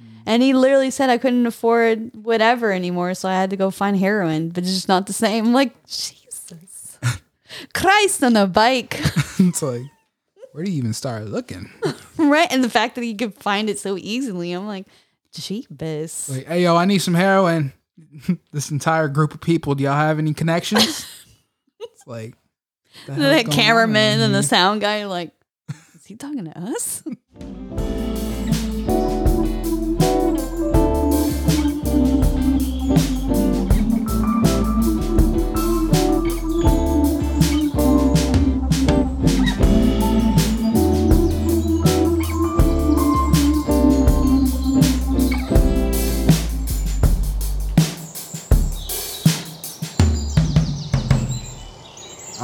anymore. And he literally said I couldn't afford whatever anymore, so I had to go find heroin, but it's just not the same. I'm like, Jesus. Christ on a bike. it's like, where do you even start looking? right? And the fact that he could find it so easily, I'm like, jeebus. Like, hey, yo, I need some heroin. this entire group of people, do y'all have any connections? it's like, the that cameraman and the sound guy, like, is he talking to us?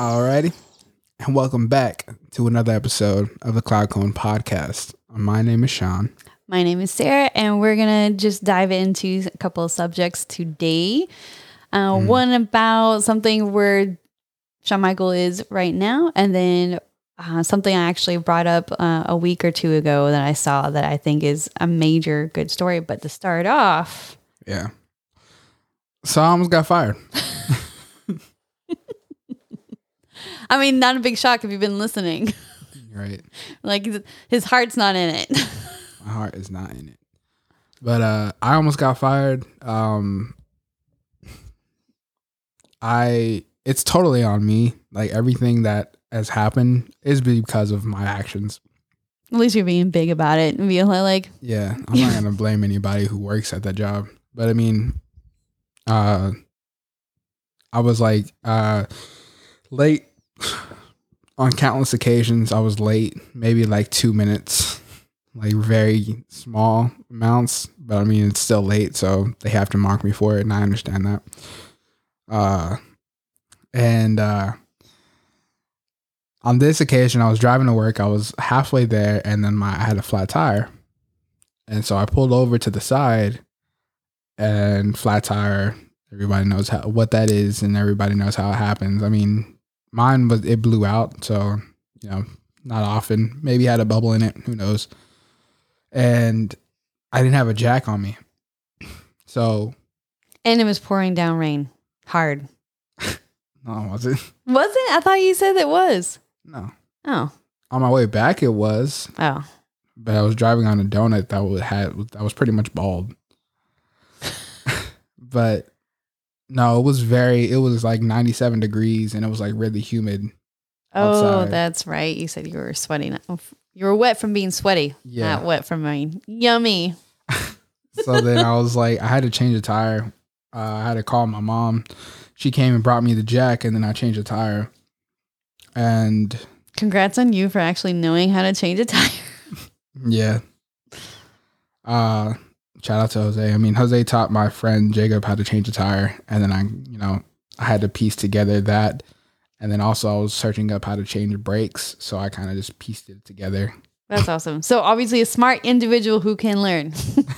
Alrighty. And welcome back to another episode of the Cloud Cone Podcast. My name is Sean. My name is Sarah, and we're going to just dive into a couple of subjects today. Uh, mm. One about something where Shawn Michael is right now, and then uh, something I actually brought up uh, a week or two ago that I saw that I think is a major good story. But to start off, yeah. So almost got fired. I mean, not a big shock if you've been listening. Right. like his heart's not in it. My heart is not in it. But uh I almost got fired. Um I it's totally on me. Like everything that has happened is because of my actions. At least you're being big about it and being like Yeah, I'm not gonna blame anybody who works at that job. But I mean, uh I was like uh late on countless occasions I was late, maybe like two minutes, like very small amounts, but I mean it's still late, so they have to mark me for it, and I understand that. Uh, and uh, on this occasion, I was driving to work. I was halfway there, and then my I had a flat tire, and so I pulled over to the side, and flat tire. Everybody knows how what that is, and everybody knows how it happens. I mean, Mine was it blew out, so you know, not often. Maybe had a bubble in it. Who knows? And I didn't have a jack on me, so. And it was pouring down rain, hard. no, was it? Was it? I thought you said it was. No. Oh. On my way back, it was. Oh. But I was driving on a donut that was had that was pretty much bald. but no, it was very. It was like ninety seven degrees, and it was like really humid. Oh, outside. that's right. You said you were sweating. You were wet from being sweaty. Yeah, not wet from rain. yummy. so then I was like, I had to change a tire. Uh, I had to call my mom. She came and brought me the jack, and then I changed the tire. And congrats on you for actually knowing how to change a tire. yeah. Uh shout out to Jose. I mean, Jose taught my friend Jacob how to change a tire, and then I, you know, I had to piece together that, and then also I was searching up how to change brakes, so I kind of just pieced it together. That's awesome. So obviously, a smart individual who can learn.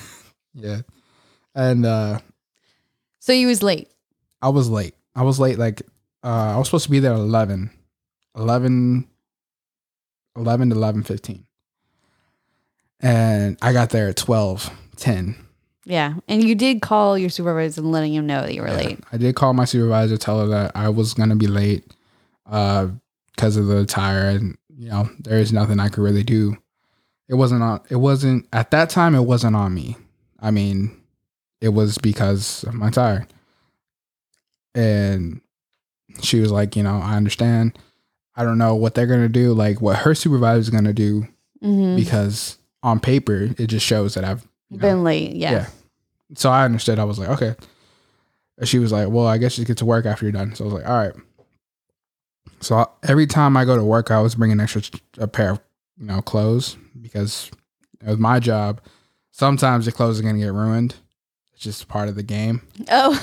yeah, and uh so you was late. I was late. I was late. Like uh I was supposed to be there at 11, 11, 11 to eleven fifteen, and I got there at twelve 10. Yeah. And you did call your supervisor and letting him know that you were yeah, late. I did call my supervisor, tell her that I was going to be late uh, because of the tire. And, you know, there is nothing I could really do. It wasn't on, it wasn't, at that time, it wasn't on me. I mean, it was because of my tire. And she was like, you know, I understand. I don't know what they're going to do, like what her supervisor is going to do, mm-hmm. because on paper, it just shows that I've been know? late. Yeah. Yeah. So I understood. I was like, okay. And she was like, well, I guess you get to work after you're done. So I was like, all right. So I, every time I go to work, I was bringing extra a pair of you know clothes because with my job, sometimes the clothes are gonna get ruined. It's just part of the game. Oh.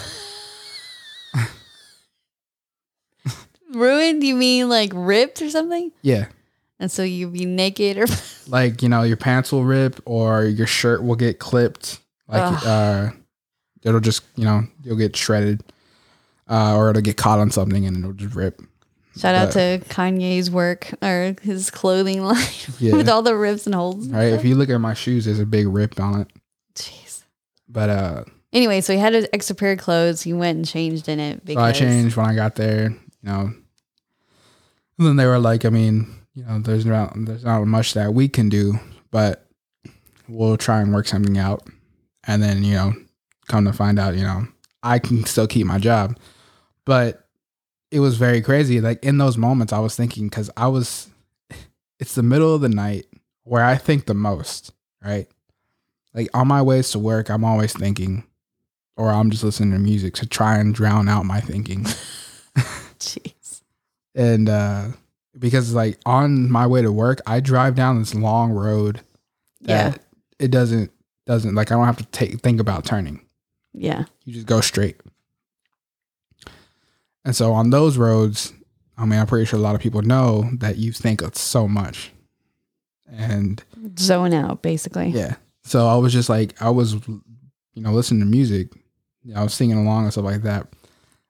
ruined? You mean like ripped or something? Yeah and so you'd be naked or like you know your pants will rip or your shirt will get clipped like Ugh. uh it'll just you know you'll get shredded uh or it'll get caught on something and it'll just rip shout but, out to kanye's work or his clothing line yeah. with all the rips and holes right if you look at my shoes there's a big rip on it Jeez. But uh, Anyway, so he had an extra pair of clothes. He went and changed in it so I changed when I got there. You know, and then they were like, I mean, you know, there's not there's not much that we can do, but we'll try and work something out. And then you know, come to find out, you know, I can still keep my job, but it was very crazy. Like in those moments, I was thinking because I was, it's the middle of the night where I think the most, right? Like on my ways to work, I'm always thinking, or I'm just listening to music to try and drown out my thinking. Jeez. and uh because like on my way to work i drive down this long road that Yeah. it doesn't doesn't like i don't have to take think about turning Yeah. you just go straight and so on those roads i mean i'm pretty sure a lot of people know that you think of so much and Zone out, basically. yeah so i was just like i was you know listening to music i was singing along and stuff like that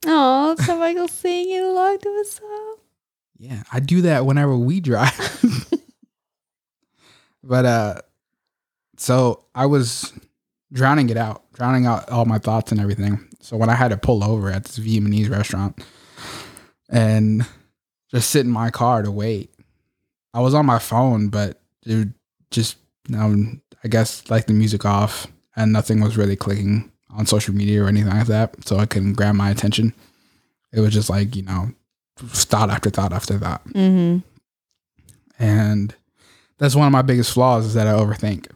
Oh, so Michael singing along to a song. Yeah, I do that whenever we drive. but uh so I was drowning it out, drowning out all my thoughts and everything. So when I had to pull over at this Vietnamese restaurant and just sit in my car to wait, I was on my phone, but it just um, I guess like the music off and nothing was really clicking on social media or anything like that. So I couldn't grab my attention. It was just like, you know, thought after thought after thought. Mm-hmm. And that's one of my biggest flaws is that I overthink.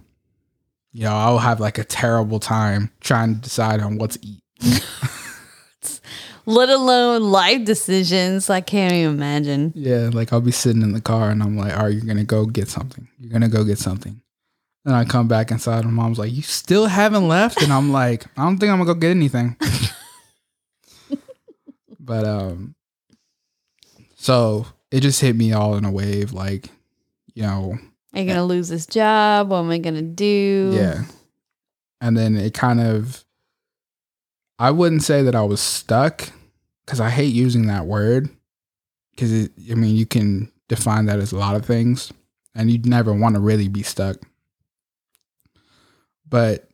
You know, I'll have like a terrible time trying to decide on what to eat. Let alone life decisions. I can't even imagine. Yeah, like I'll be sitting in the car and I'm like, "All right, you're gonna go get something. You're gonna go get something." Then I come back inside and mom's like, "You still haven't left?" And I'm like, "I don't think I'm gonna go get anything." but um, so it just hit me all in a wave, like, you know, Are you gonna eh lose this job? What am I gonna do? Yeah. And then it kind of, I wouldn't say that I was stuck because I hate using that word because I mean, you can define that as a lot of things and you'd never want to really be stuck. But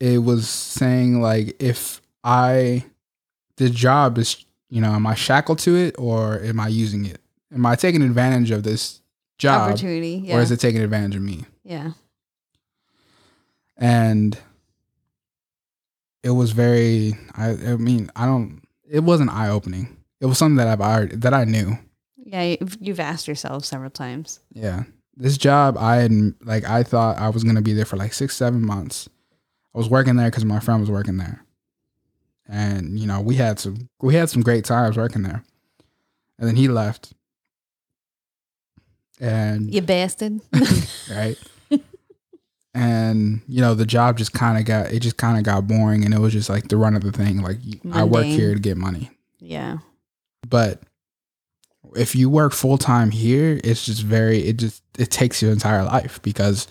it was saying like, if I, the job is, you know, am I shackled to it or am I using it? Am I taking advantage of this job Opportunity. Yeah. or is it taking advantage of me? yeah. and it was very I, I mean i don't it wasn't eye-opening it was something that i've already that i knew Yeah. You've, you've asked yourself several times. yeah this job i had like i thought i was going to be there for like six seven months i was working there because my friend was working there and you know we had some we had some great times working there and then he left and You bastard. right? and you know, the job just kind of got it just kind of got boring, and it was just like the run of the thing. Like I work here to get money, yeah. but if you work full time here, it's just very it just it takes your entire life because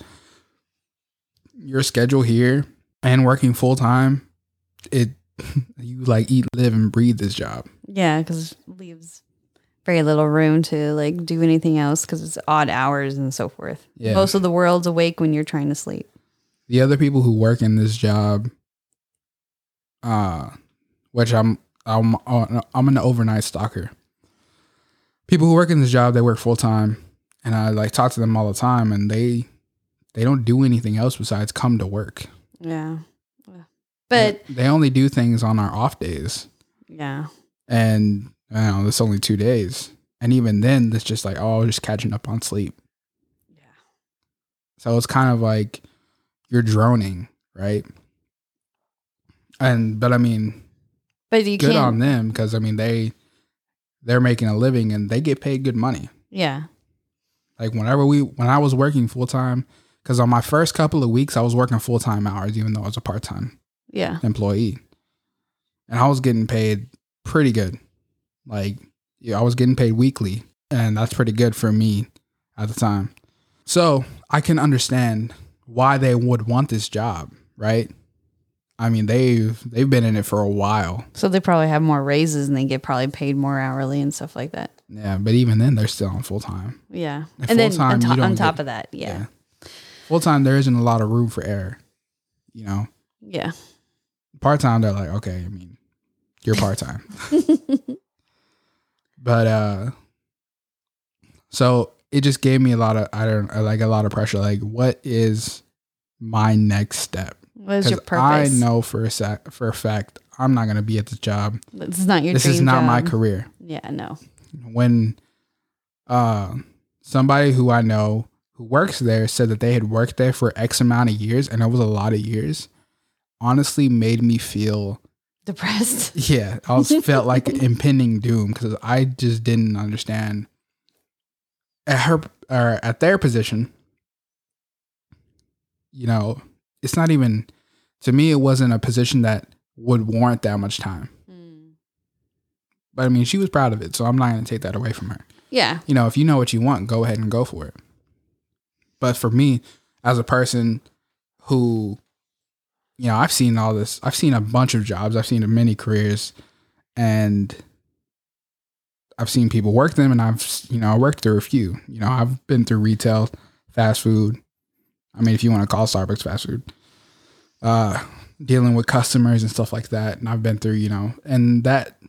your schedule here and working full time, it you like eat, live, and breathe this job. Yeah, because leaves very little room to like do anything else because it's odd hours and so forth. Yeah. Most of the world's awake when you're trying to sleep. the other people who work in this job, uh, which I'm I'm I'm an overnight stalker. People who work in this job, they work full time, and I like talk to them all the time, and they they don't do anything else besides come to work. Yeah. But they, they only do things on our off days, yeah. and know it's only two days, and even then, it's just like oh, just catching up on sleep. Yeah. So it's kind of like you're droning, right? And but I mean, But you good can't. on them because I mean they they're making a living and they get paid good money. yeah. Like whenever we when I was working full time, because on my first couple of weeks I was working full time hours even though I was a part time Yeah. employee, and I was getting paid pretty good. Like yeah, I was getting paid weekly, and that's pretty good for me at the time. So I can understand why they would want this job, right? I mean they've they've been in it for a while. So they probably have more raises and they get probably paid more hourly and stuff like that. Yeah, but even then, they're still on full time. Yeah. At And then on, to- on top get- of that, yeah. Full time, there isn't a lot of room for error. you know, Yeah. Part time they're like, okay, I mean, you're part time. but uh so it just gave me a lot of I don't like a lot of pressure. Like, what is my next step? What is your Because I know for a sec- for a fact I'm not gonna be at this job. This is not your this is not my career. Yeah, no. When uh somebody who I know who works there said that they had worked there for X amount of years and it was a lot of years, honestly made me feel Depressed. yeah, I was felt like impending doom because I just didn't understand at her or at their position. You know, it's not even to me. It wasn't a position that would warrant that much time. Mm. But I mean, she was proud of it, so I'm not going to take that away from her. Yeah. You know, if you know what you want, go ahead and go for it. But for me, as a person who, you know, I've seen all this, I've seen a bunch of jobs, I've seen many careers, and I've seen people work them, and I've, you know, I worked through a few. You know, I've been through retail, fast food. I mean, if you want to call Starbucks fast food, uh, dealing with customers and stuff like that, and I've been through, you know, and that,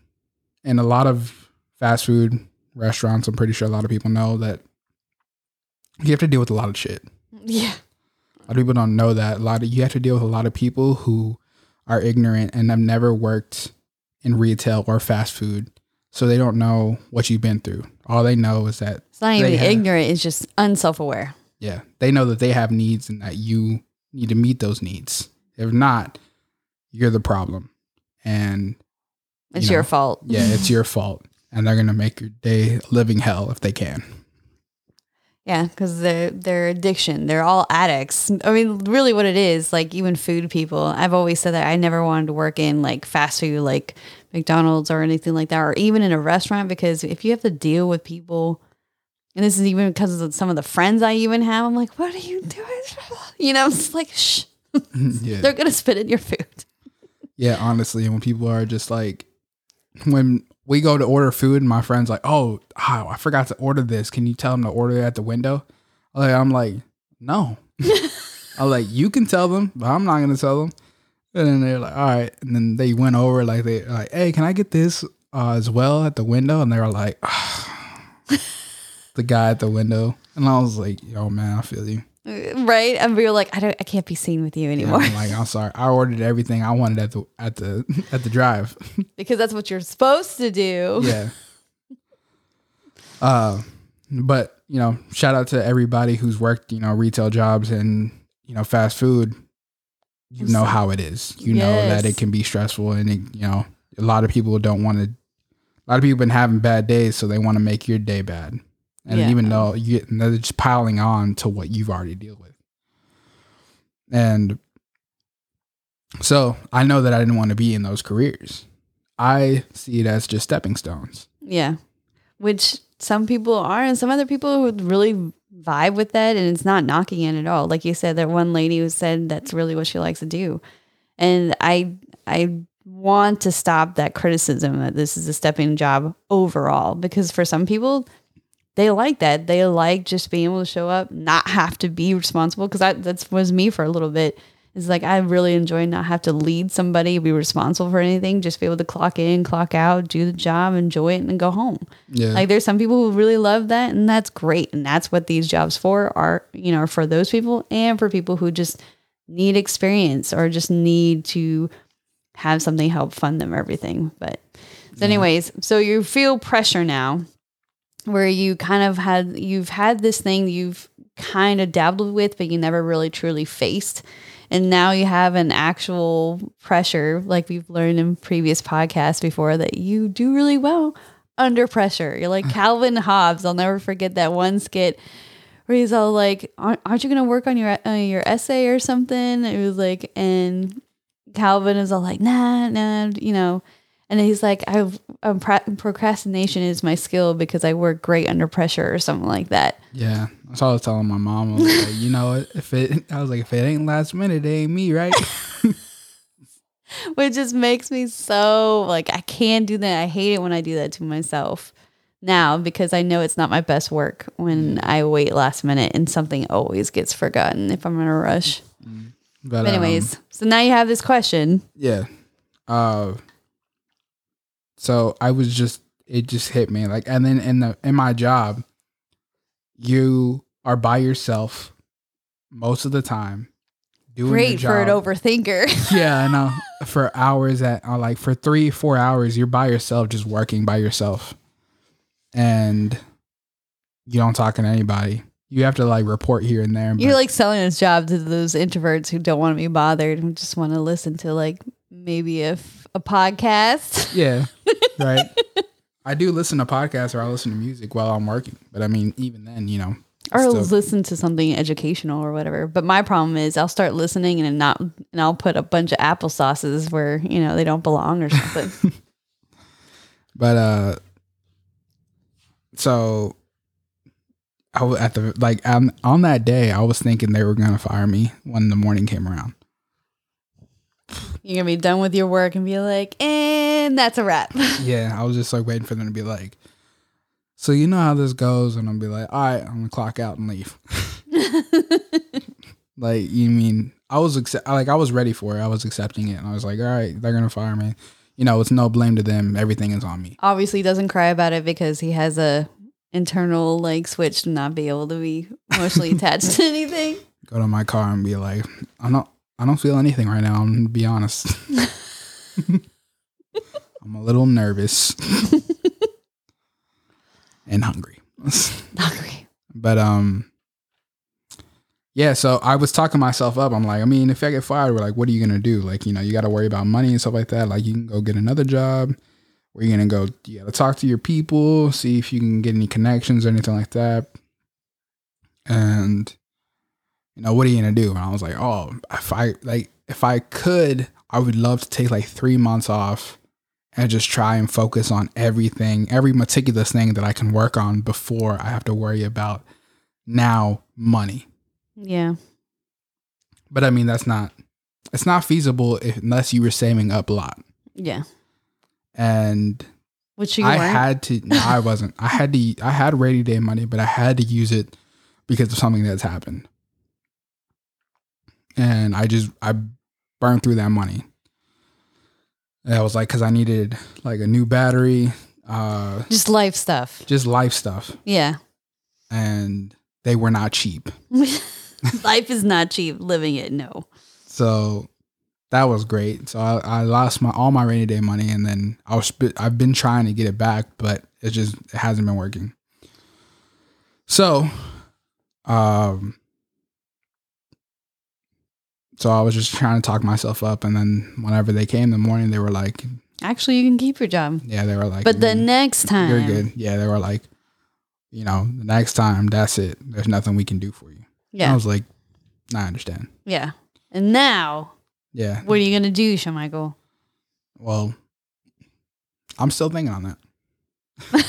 and a lot of fast food restaurants, I'm pretty sure a lot of people know that you have to deal with a lot of shit. Yeah. A lot of people don't know that. A lot of you have to deal with a lot of people who are ignorant and have never worked in retail or fast food. So they don't know what you've been through. All they know is that It's not They even have- ignorant, it's just unself aware. yeah, they know that they have needs and that you need to meet those needs. If not, you're the problem. And It's You your fault. yeah, it's your fault. And they're gonna make your day living hell if they can. Yeah, because they're they're addiction. They're all addicts. I mean, really, what it is, like even food people. I've always said that I never wanted to work in like fast food, like McDonald's or anything like that, or even in a restaurant, because if you have to deal with people, and this is even because of some of the friends I even have, I'm like, what are you doing? You know, it's like, shh, mm-hmm. yeah. they're gonna spit in your food. Yeah, honestly, and when people are just like, when we go to order food, and my friend's like, "Oh, oh, I forgot to order this. Can you tell them to order it at the window?" Like, I'm like, "No." I'm like, "You can tell them, but I'm not gonna tell them." And then they're like, "All right." And then they went over like they like, "Hey, can I get this uh, as well at the window?" And they were like, "The guy at the window," and I was like, "Yo, man, I feel you." Right? And we were like, I don't I can't be seen with you anymore. I'm like, "I'm sorry. I ordered everything I wanted at the at the at the drive." because that's what you're supposed to do. yeah. Uh, but you know, shout out to everybody who's worked, you know, retail jobs and you know, fast food. You know how it is. You know that it can be stressful, and it, you know, a lot of people don't want to. A lot of people been having bad days, so they want to make your day bad, and Yeah. even though you, and they're just piling on to what you've already dealt with. And so I know that I didn't want to be in those careers. I see it as just stepping stones. Yeah. Which some people are, and some other people would really vibe with that. And it's not knocking it at all. Like you said, that one lady who said that's really what she likes to do. And I, I want to stop that criticism that this is a stepping job overall, because for some people, they like that. They like just being able to show up, not have to be responsible. Cause that that's was me for a little bit. It's like I really enjoy not have to lead somebody, be responsible for anything, just be able to clock in, clock out, do the job, enjoy it, and go home. Yeah. Like there's some people who really love that, and that's great. And that's what these jobs for are, you know, for those people and for people who just need experience or just need to have something help fund them everything. But so anyways, so you feel pressure now where you kind of had you've had this thing you've kind of dabbled with, but you never really truly faced. And now you have an actual pressure, like we've learned in previous podcasts before, that you do really well under pressure. You're like Calvin Hobbes. I'll never forget that one skit where he's all like, "Aren't, aren't you going to work on your uh, your essay or something?" It was like, and Calvin is all like, "Nah, nah," you know. And he's like, "I've um, pra- procrastination is my skill because I work great under pressure or something like that." yeah. That's all I was telling my mom. Like, you know, if it, I was like, if it ain't last minute, it ain't me, right? which just makes me so like I can't do that. I hate it when I do that to myself now because I know it's not my best work when I wait last minute and something always gets forgotten if I'm in a rush. But But um, anyways, so now you have this question. yeah. Uh, so I was just it just hit me like, and then in the in my job, you are by yourself most of the time. Doing Great for an overthinker. yeah, I know. For hours at uh, like for three, four hours, you're by yourself, just working by yourself, and you don't talk to anybody. You have to like report here and there. You're like selling this job to those introverts who don't want to be bothered and just want to listen to like maybe a, f- a podcast. yeah, right. I do listen to podcasts or I listen to music while I'm working, but I mean, even then, you know, or still- listen to something educational or whatever. But my problem is I'll start listening and not and I'll put a bunch of apple sauces where, you know, they don't belong or something. But uh so I was at the like on on that day I was thinking they were gonna fire me when the morning came around. You're gonna be done with your work and be like, and that's a wrap. Yeah, I was just like waiting for them to be like, so you know how this goes, and I'll be like, all right, I'm gonna clock out and leave. like you mean I was accept- like I was ready for it. I was accepting it, and I was like, all right, they're gonna fire me. You know, it's no blame to them. Everything is on me. Obviously doesn't cry about it because he has a internal like switch to not be able to be emotionally attached to anything. Go to my car and be like, I don't, I don't feel anything right now. I'm gonna be honest. I'm a little nervous and hungry. Hungry. But um yeah, so I was talking myself up. I'm like, I mean, if I get fired, we're like, what are you gonna do? Like, you know, you gotta worry about money and stuff like that. Like you can go get another job. Where you gonna go? You gotta talk to your people, see if you can get any connections or anything like that. And you know, what are you gonna do? And I was like, oh, if I like if I could, I would love to take like three months off and just try and focus on everything, every meticulous thing that I can work on before I have to worry about now money. Yeah. But I mean, that's not it's not feasible if, unless you were saving up a lot. Yeah. And Which you I weren't. had to. No, I wasn't. I had to. I had rainy day money, but I had to use it because of something that's happened. And I just I burned through that money. And I was like, because I needed like a new battery, uh, Just life stuff. just life stuff, Yeah. and they were not cheap. life is not cheap. Living it, no. So that was great. So I, I lost my all my rainy day money, and then I was I've been trying to get it back, but it just it hasn't been working. So, um, so I was just trying to talk myself up, and then whenever they came in the morning, they were like, Actually, you can keep your job. "Yeah," they were like, But the "Mm, next time, you're good." Yeah, they were like, you know, the next time, that's it. There's nothing we can do for you. And I was like, "I understand." Yeah. And now, Yeah. what are you going to do, Shamichael? Well, I'm still thinking on that.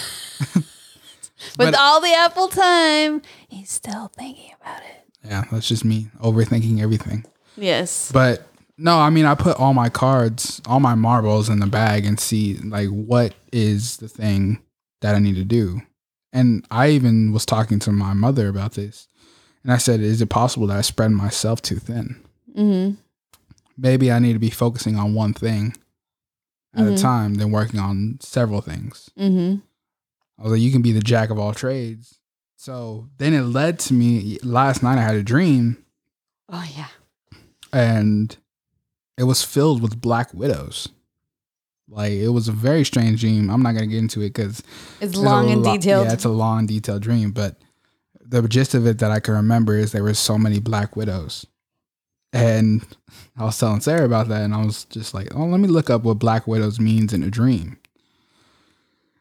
With But- all the apple time, he's still thinking about it. Yeah, that's just me overthinking everything. Yes. But no, I mean, I put all my cards, all my marbles in the bag and see like what is the thing that I need to do. And I even was talking to my mother about this. And I said, is it possible that I spread myself too thin? Mm-hmm. Maybe I need to be focusing on one thing at Mhm. a time than working on several things. Mm-hmm. I was like, you can be the jack of all trades. So then it led to me last night I had a dream Oh, yeah. And it was filled with black widows. Like it was a very strange dream. I'm not gonna get into it because It's long and detailed. Yeah, it's a long, detailed dream. But the gist of it that I can remember is there were so many black widows, and I was telling Sarah about that, and I was just like, "Oh, let me look up what black widows means in a dream."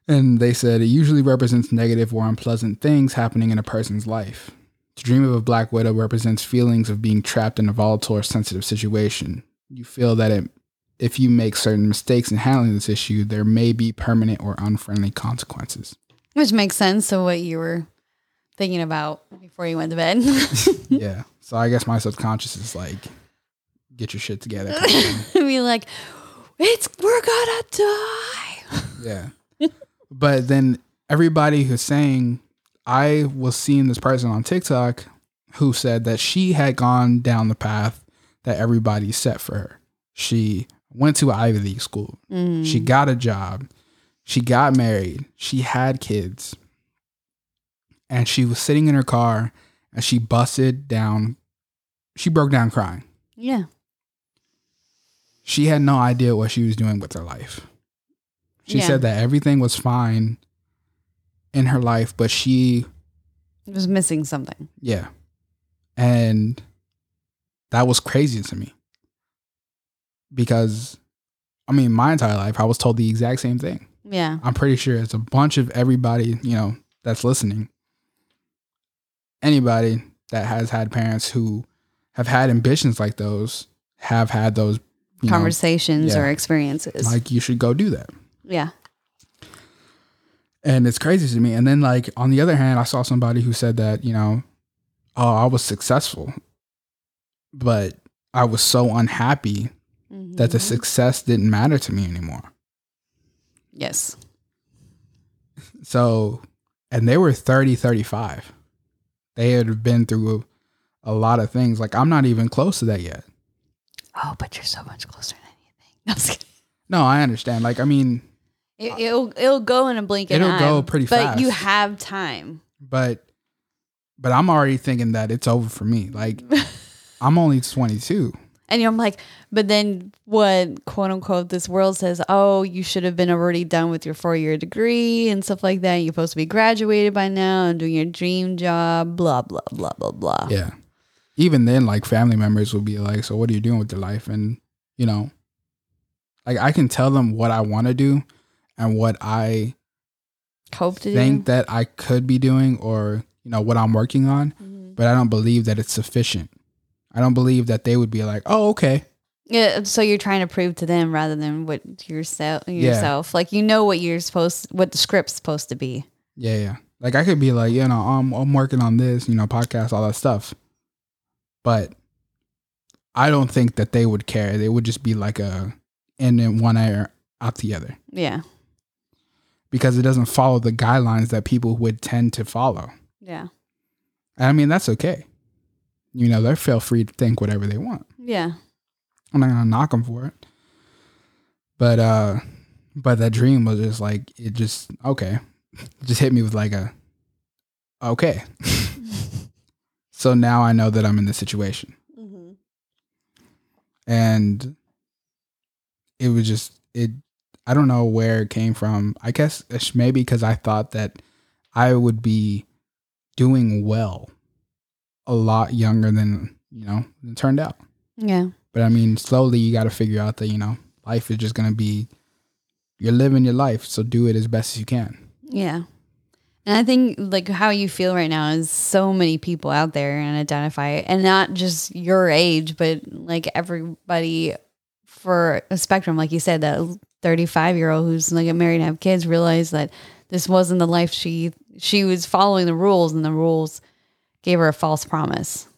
And they said it usually represents negative or unpleasant things happening in a person's life. To dream of a black widow represents feelings of being trapped in a volatile or sensitive situation. You feel that it, if you make certain mistakes in handling this issue, there may be permanent or unfriendly consequences. Which makes sense to what you were thinking about before you went to bed. yeah. So I guess my subconscious is like, get your shit together. kind of. Be like, it's we're gonna die. yeah. But then everybody who's saying, I was seeing this person on TikTok who said that she had gone down the path that everybody set for her. She went to Ivy League school. Mm. She got a job. She got married. She had kids. And she was sitting in her car and she busted down. She broke down crying. yeah. She had no idea what she was doing with her life. She Yeah. said that everything was fine in her life, but she, was missing something. yeah. And that was crazy to me. Because, I mean, my entire life, I was told the exact same thing. Yeah. I'm pretty sure it's a bunch of everybody, you know, that's listening. Anybody that has had parents who have had ambitions like those have had those you know, Conversations yeah. or experiences. like you should go do that. yeah. And it's crazy to me. And then like on the other hand, I saw somebody who said that, you know, oh, I was successful, but I was so unhappy that the Mhm. success didn't matter to me anymore. Yes. So, and they were 30, 35. They had been through a, a lot of things. Like, I'm not even close to that yet. Oh, but you're so much closer than anything. No, I'm just kidding. No, I understand. Like, I mean, It, it'll it'll go in a blink. It'll go eye, pretty but you have time. but, but I'm already thinking that it's over for me. Like, I'm only 22. And I'm like, but then what quote unquote this world says, oh, you should have been already done with your four year degree and stuff like that. You're supposed to be graduated by now and doing your dream job, blah, blah, blah, blah, blah. Yeah. Even then, like, family members will be like, so what are you doing with your life? And, you know, like, I can tell them what I want to do and what I Hope to think do. that I could be doing or, you know, what I'm working on. Mhm. but I don't believe that it's sufficient. I don't believe that they would be like, "Oh, okay." Yeah, so you're trying to prove to them rather than what yourself Yeah. Like you know what you're supposed what the script's supposed to be. Yeah, yeah. Like I could be like, you know, I'm I'm working on this, you know, podcast, all that stuff. But I don't think that they would care. They would just be like a and then one ear out the other Yeah. Because it doesn't follow the guidelines that people would tend to follow. Yeah. I mean, that's okay. You know, they feel free to think whatever they want. Yeah. I'm not gonna knock them for it. But uh but that dream was just like it just okay. It just hit me with like a okay. so now I know that I'm in this situation. Mm-hmm. And it was just it I don't know where it came from. I guess maybe because I thought that I would be doing well a lot younger than, you know, it turned out. Yeah. But I mean, slowly you got to figure out that, you know, life is just going to be, you're living your life. So do it as best as you can. Yeah. And I think like how you feel right now is so many people out there and identify and not just your age, but like everybody for a spectrum, like you said, that 35 year old who's like married and have kids realized that this wasn't the life she she was following the rules and the rules gave her a false promise.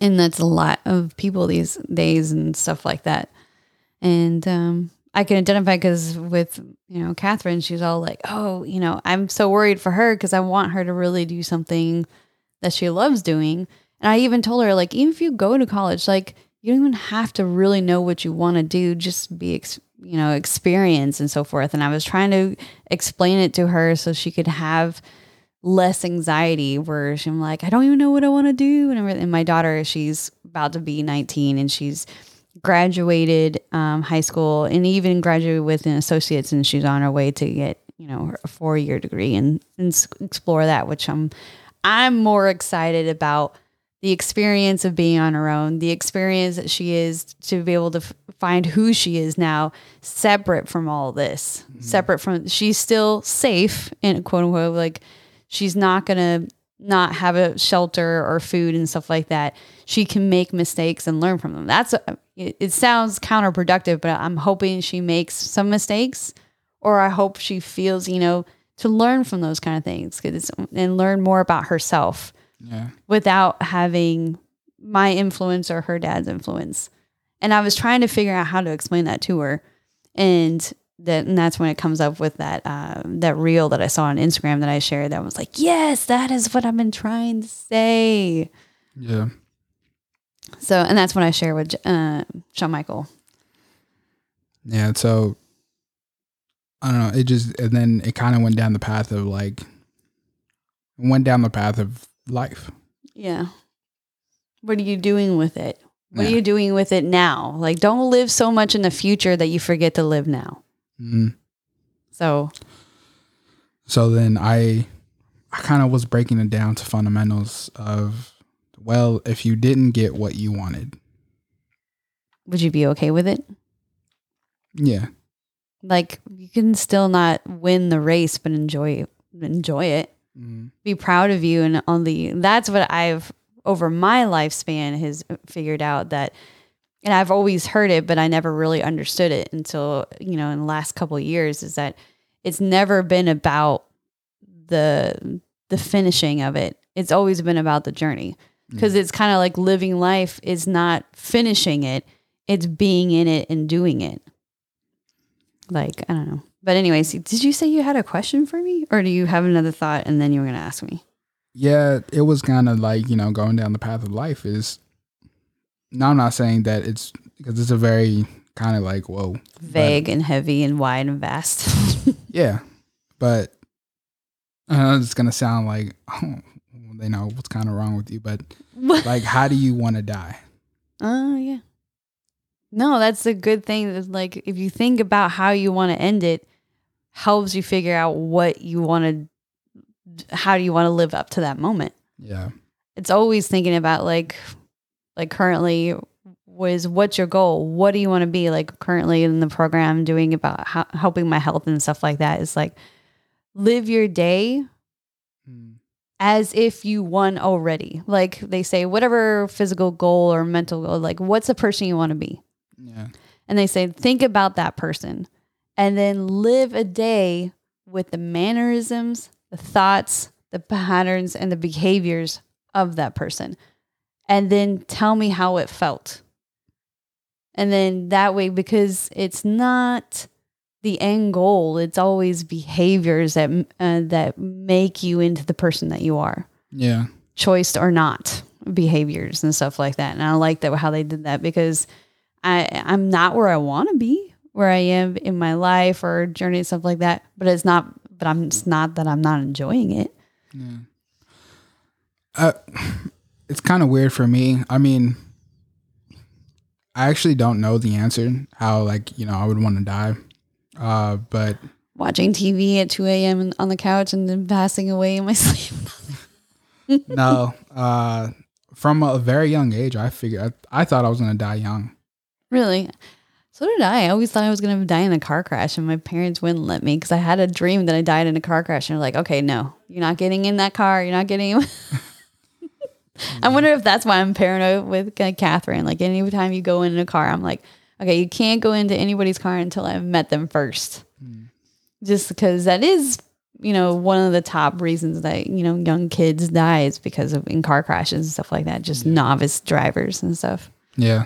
And that's a lot of people these days and stuff like that. And um, I can identify because with, you know, Catherine, she's all like, oh, you know, I'm so worried for her because I want her to really do something that she loves doing. And I even told her, like, even if you go to college, like, you don't even have to really know what you want to do, just be, you know, experience and so forth. And I was trying to explain it to her so she could have less anxiety where she's like, I don't even know what I want to do. And, and my daughter, she's about to be 19 and she's graduated um, high school and even graduated with an associate's and she's on her way to get, you know, a four year degree and, and explore that, which I'm, I'm more excited about the experience of being on her own, the experience that she is to be able to f- find who she is now, separate from all this, mm-hmm. separate from, she's still safe in quote unquote, like she's not to not have a shelter or food and stuff like that. She can make mistakes and learn from them. That's, uh, it, it sounds counterproductive, but I'm hoping she makes some mistakes or I hope she feels, you know, to learn from those kind of things and learn more about herself Yeah. without having my influence or her dad's influence. And I was trying to figure out how to explain that to her. And that and that's when it comes up with that uh, that reel that I saw on Instagram that I shared that was like, yes, that is what I've been trying to say. Yeah. So, and that's what I share with uh, Shawn Michael. Yeah, so I don't know. It just and then it kind of went down the path of like went down the path of life. Yeah. What are you doing with it? What Yeah. are you doing with it now? Like, don't live so much in the future that you forget to live now. Mhm. So, So then I I kind of was breaking it down to fundamentals of well, if you didn't get what you wanted, would you be okay with it? yeah, Like, you can still not win the race, but enjoy enjoy it. Mhm. Be proud of you, and on the that's what I've over my lifespan has figured out that. And I've always heard it, but I never really understood it until you know in the last couple of years. Is that it's never been about the the finishing of it. It's always been about the journey because it's kind of like living life is not finishing it; it's being in it and doing it. Like I don't know, but anyways, did you say you had a question for me, or do you have another thought and then you were going to ask me? yeah, it was kind of like you know going down the path of life is. Now I'm not saying that it's because it's a very kind of like whoa Vague and heavy and wide and vast. Yeah, but I know it's gonna sound like oh, they know what's kind of wrong with you, but like, how do you want to die? Oh yeah. No, that's a good thing. That, Like if you think about how you want to end it, helps you figure out what you want to, how do you want to live up to that moment. Yeah, It's always thinking about like, like currently was what's your goal? What do you want to be like currently in the program doing about how, helping my health and stuff like that? Is like live your day Mm. as if you won already. Like they say, whatever physical goal or mental goal, like what's the person you want to be? yeah, And they say, think about that person and then live a day with the mannerisms, the thoughts, the patterns, and the behaviors of that person. And then tell me how it felt. And then that way, because it's not the end goal, it's always behaviors that uh, that make you into the person that you are yeah, choice or not behaviors and stuff like that. And I like that how they did that because I I'm not where I want to be, where I am in my life or journey and stuff like that. But it's not. But I'm. It's not that I'm not enjoying it. yeah. Uh, it's kind of weird for me. I mean, I actually don't know the answer how like you know I would want to die, uh, but Watching TV at 2 a.m. on the couch and then passing away in my sleep. no, uh, from a very young age, I figured I, I thought I was gonna die young. really. So did I. I always thought I was going to die in a car crash, and my parents wouldn't let me because I had a dream that I died in a car crash. And they're like, "Okay, no, you're not getting in that car. You're not getting." I wonder if that's why I'm paranoid with uh, Catherine. Like anytime you go in a car, I'm like, okay, you can't go into anybody's car until I've met them first. Just because that is, you know, one of the top reasons that you know young kids die is because of in car crashes and stuff like that. Just novice drivers and stuff. Yeah,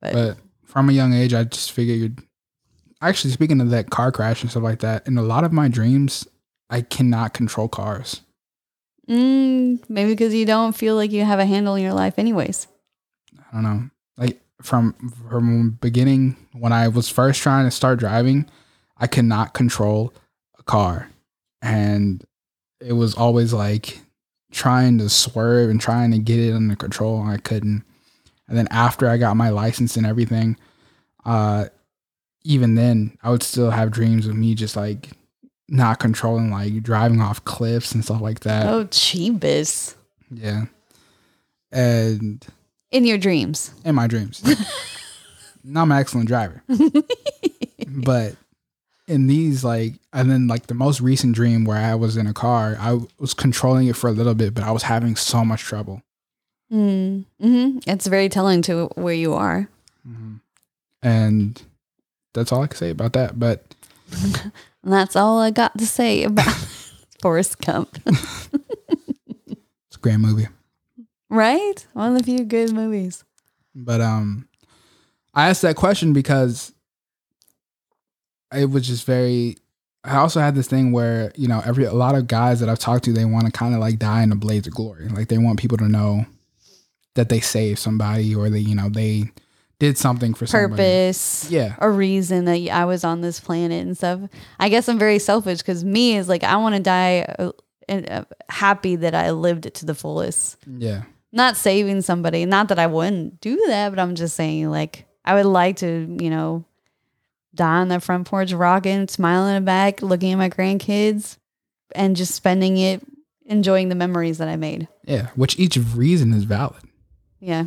But, but from a young age, I just figured. Actually, speaking of that car crash and stuff like that, in a lot of my dreams, I cannot control cars. mm, maybe because you don't feel like you have a handle in your life, anyways. I don't know. Like from from beginning when I was first trying to start driving, I could not control a car, and it was always like trying to swerve and trying to get it under control, and I couldn't. And then after I got my license and everything, uh, even then I would still have dreams of me just like not controlling, like driving off cliffs and stuff like that. Oh, cheapest Yeah, and in your dreams. in my dreams. Now I'm an excellent driver. but in these like and then like the most recent dream where I was in a car, I was controlling it for a little bit, but I was having so much trouble. Mm. hmm It's very telling to where you are. And that's all I can say about that. But that's all I got to say about Forrest Gump. it's a great movie. right? One of the few good movies. But um I asked that question because it was just very I also had this thing where, you know, every a lot of guys that I've talked to, they want to kind of like die in a blaze of glory. Like they want people to know that they saved somebody or they, you know, they did something for somebody. Purpose. Yeah. A reason that I was on this planet and stuff. I guess I'm very selfish because me is like I want to die uh, and, uh, happy that I lived it to the fullest. Yeah. Not saving somebody. Not that I wouldn't do that, but I'm just saying like I would like to, you know, die on the front porch, rocking, smiling back, looking at my grandkids, and just spending it enjoying the memories that I made. Yeah. Which each reason is valid. Yeah.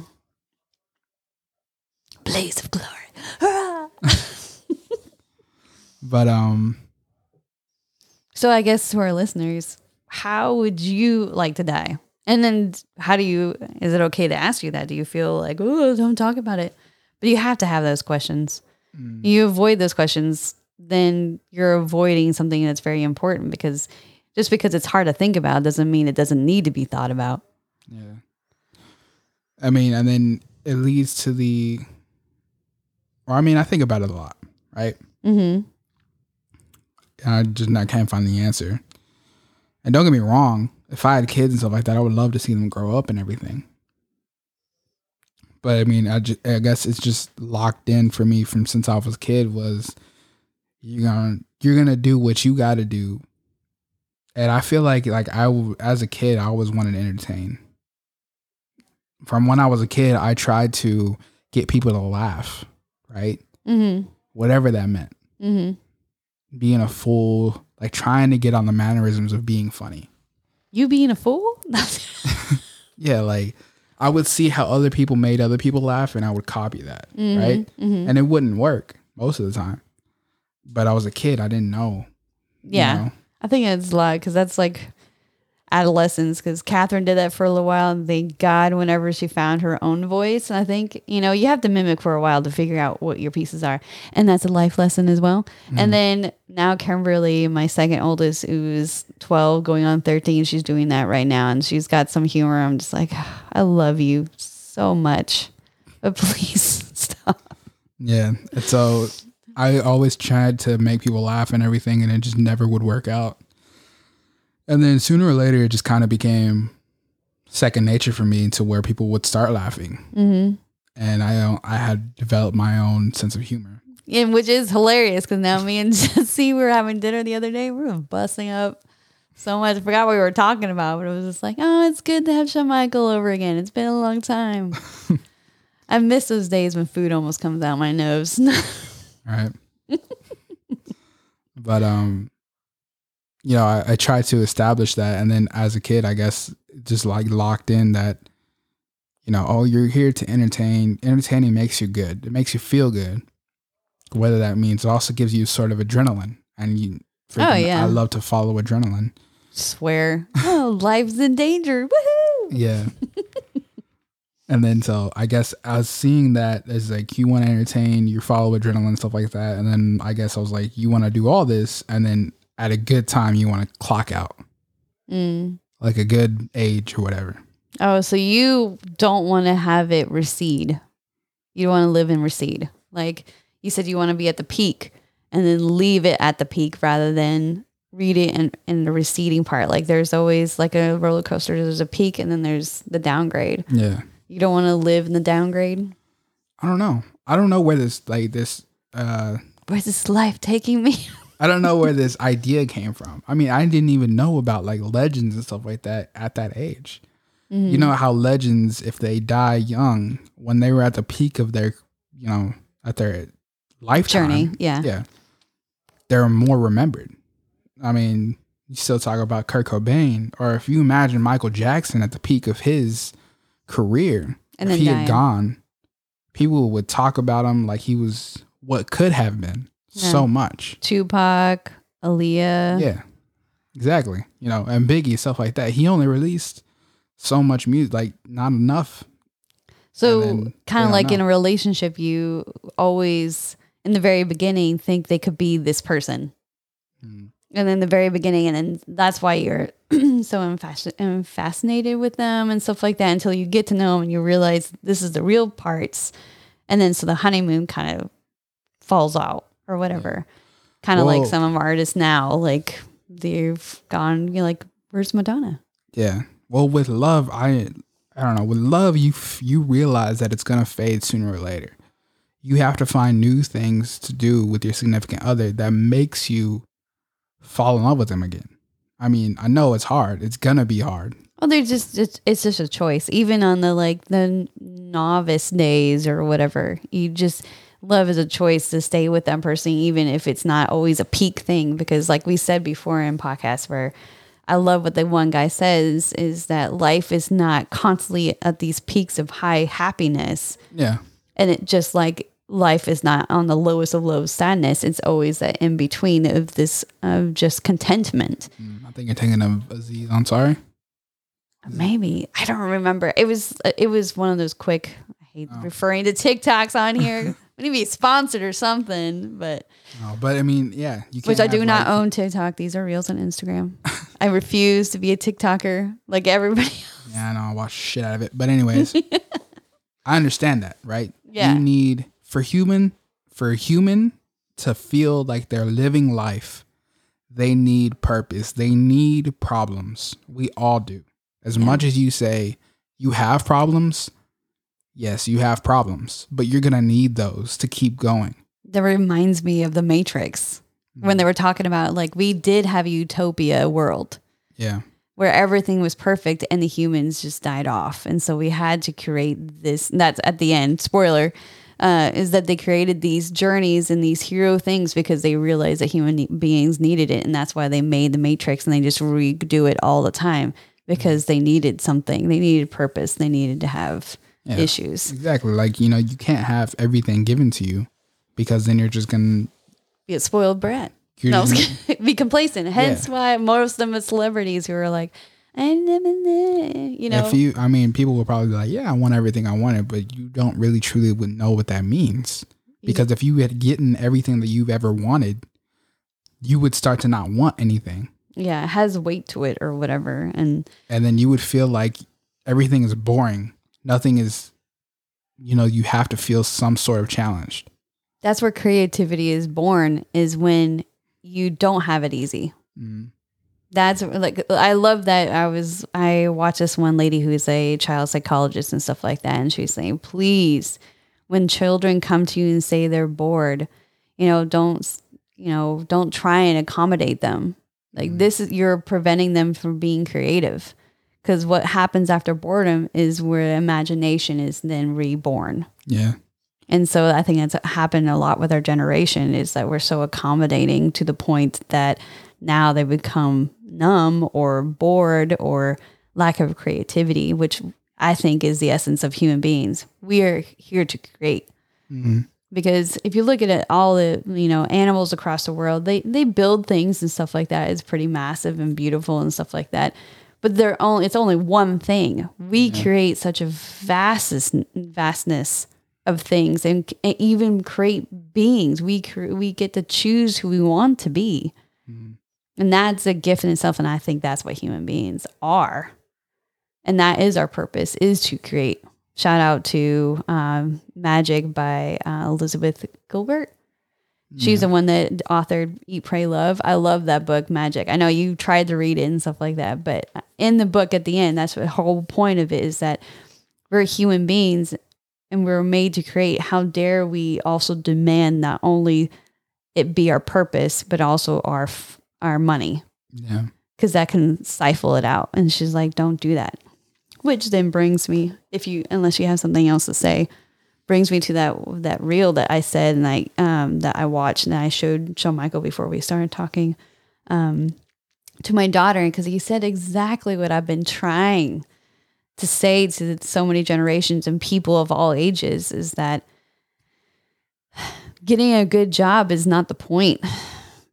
Blaze of glory. Hurrah! But um so I guess to our listeners, how would you like to die? And then how do you is it okay to ask you that? Do you feel like, oh, don't talk about it? But you have to have those questions. mm, You avoid those questions, then you're avoiding something that's very important because just because it's hard to think about doesn't mean it doesn't need to be thought about. Yeah. I mean, and then it leads to the, or I mean, I think about it a lot, right? Mm-hmm. And I just I can't find the answer. And don't get me wrong, if I had kids and stuff like that, I would love to see them grow up and everything. But I mean, I, just, I guess it's just locked in for me from since I was a kid was you're gonna you're gonna do what you got to do. And I feel like like I as a kid I always wanted to entertain. From when I was a kid, I tried to get people to laugh, right? Mm-hmm. Whatever that meant Mm-hmm. being a fool, like trying to get on the mannerisms of being funny. You being a fool? Yeah, like I would see how other people made other people laugh and I would copy that, right? Mm-hmm. And it wouldn't work most of the time. But I was a kid, I didn't know. you Yeah. know? I think it's a lot because that's like adolescence. Because Catherine did that for a little while, and thank God, whenever she found her own voice. And I think you know you have to mimic for a while to figure out what your pieces are, and that's a life lesson as well. And mm. then now Kimberly, my second oldest, who's twelve, going on thirteen, she's doing that right now, and she's got some humor. I'm just like, I love you so much, but please stop. Yeah. So I always tried to make people laugh and everything, and it just never would work out. And then sooner or later, it just kind of became second nature for me to where people would start laughing. Mm-hmm. And I, I had developed my own sense of humor. And which is hilarious because now me and Jesse were having dinner the other day. We were busting up so much. I forgot what we were talking about, but it was just like, oh, it's good to have Shawn Michael over again. It's been a long time. I miss those days when food almost comes out my nose. right? but um, you know, I, I tried to establish that, and then as a kid, I guess just like locked in that, you know, oh, you're here to entertain. Entertaining makes you good. It makes you feel good. Whether that means it also gives you sort of adrenaline, and you. Oh, yeah. I love to follow adrenaline. Swear, oh, life's in danger. Woohoo! Yeah. and then so I guess I was seeing that as like you want to entertain, you follow adrenaline stuff like that, and then I guess I was like, you want to do all this, and then at a good time you want to clock out, Mm. like a good age or whatever. Oh, so you don't want to have it recede. You don't want to live and recede. Like you said, you want to be at the peak and then leave it at the peak rather than read it in, in the receding part. Like there's always like a roller coaster, there's a peak and then there's the downgrade. Yeah. You don't want to live in the downgrade. I don't know. I don't know where this like this. uh Where's this life taking me? I don't know where this idea came from. I mean, I didn't even know about like legends and stuff like that at that age. You know how legends, if they die young, when they were at the peak of their, you know, at their lifetime, Journey. Yeah. yeah, they're more remembered. I mean, you still talk about Kurt Cobain, or if you imagine Michael Jackson at the peak of his career, And if he dying. had gone, people would talk about him like he was what could have been so much. Tupac, Aaliyah. Yeah, exactly. You know, and Biggie stuff like that. He only released so much music, like not enough. So kind of like in a relationship, you always in the very beginning think they could be this person, Mm. and then the very beginning, and then that's why you're so infas- fascinated with them and stuff like that until you get to know them and you realize this is the real parts, and then so the honeymoon kind of falls out or whatever. Kind of like some of our artists now, like they've gone, you know, like where's Madonna? Yeah. Well, with love, I I don't know. With love, you f- you realize that it's gonna fade sooner or later. You have to find new things to do with your significant other that makes you fall in love with them again. I mean, I know it's hard. It's gonna be hard. Well, there's just it's, it's just a choice. Even on the like the novice days or whatever, you just love is a choice to stay with that person, even if it's not always a peak thing. Because like we said before in podcasts, where I love what the one guy says is that life is not constantly at these peaks of high happiness, Yeah. and it just like life is not on the lowest of lows sadness. It's always that in between of this of just contentment. Mm, I think you're thinking of Aziz Ansari. Maybe I don't remember. It was it was one of those quick. I hate Oh. referring to TikToks on here. need to be sponsored or something, but No, but I mean, yeah, you which I do not like- own TikTok. These are reels on Instagram. I refuse to be a TikToker like everybody. Else. Yeah, I know. I watch shit out of it. But anyways, I understand that, right? Yeah. You need for human for human to feel like they're living life. They need purpose. They need problems. We all do. As much as you say you have problems, yes, you have problems, but you're gonna need those to keep going. That reminds me of the Matrix when they were talking about like we did have a utopia world Yeah. where everything was perfect and the humans just died off. And so we had to create this. That's at the end, spoiler, uh, is that they created these journeys and these hero things because they realized that human beings needed it. And that's why they made the Matrix and they just redo it all the time because they needed something. They needed purpose. They needed to have Yeah. issues. Exactly. Like, you know, you can't have everything given to you because then you're just gonna Be a spoiled brat. you're No, I was just be complacent. Hence why most of the celebrities who are like, I never you know. if you i mean people will probably be like yeah i want everything i wanted but you don't really truly would know what that means because if you had gotten everything that you've ever wanted you would start to not want anything yeah, it has weight to it or whatever. And and then you would feel like everything is boring nothing is you know you have to feel some sort of challenged that's where creativity is born is when you don't have it easy. mm. That's like I love that I was I watched this one lady who's a child psychologist and stuff like that and she's saying please when children come to you and say they're bored, you know, don't you know, don't try and accommodate them. Like this is you're preventing them from being creative. Cuz what happens after boredom is where imagination is then reborn. yeah And so I think that's happened a lot with our generation is that we're so accommodating to the point that now they become numb or bored or lack of creativity, which I think is the essence of human beings. We are here to create. Mhm. Because if you look at it, all the you know animals across the world, they they build things and stuff like that. It's pretty massive and beautiful and stuff like that. But they're only it's only one thing. We create such a vastness vastness of things and, and even create beings. We cre- we get to choose who we want to be, and that's a gift in itself. And I think that's what human beings are, and that is our purpose: is to create. Shout out to um, Magic by uh, Elizabeth Gilbert. She's the one that authored Eat, Pray, Love. I love that book, Magic. I know you tried to read it and stuff like that, but in the book at the end, that's the whole point of it is that we're human beings and we're made to create. How dare we also demand not only it be our purpose, but also our our money, yeah because that can stifle it out. And she's like, "Don't do that." Which then brings me, if you unless you have something else to say, brings me to that that reel that I said and I um that I watched and I showed Shawn Michael before we started talking um to my daughter because he said exactly what I've been trying to say to so many generations and people of all ages is that getting a good job is not the point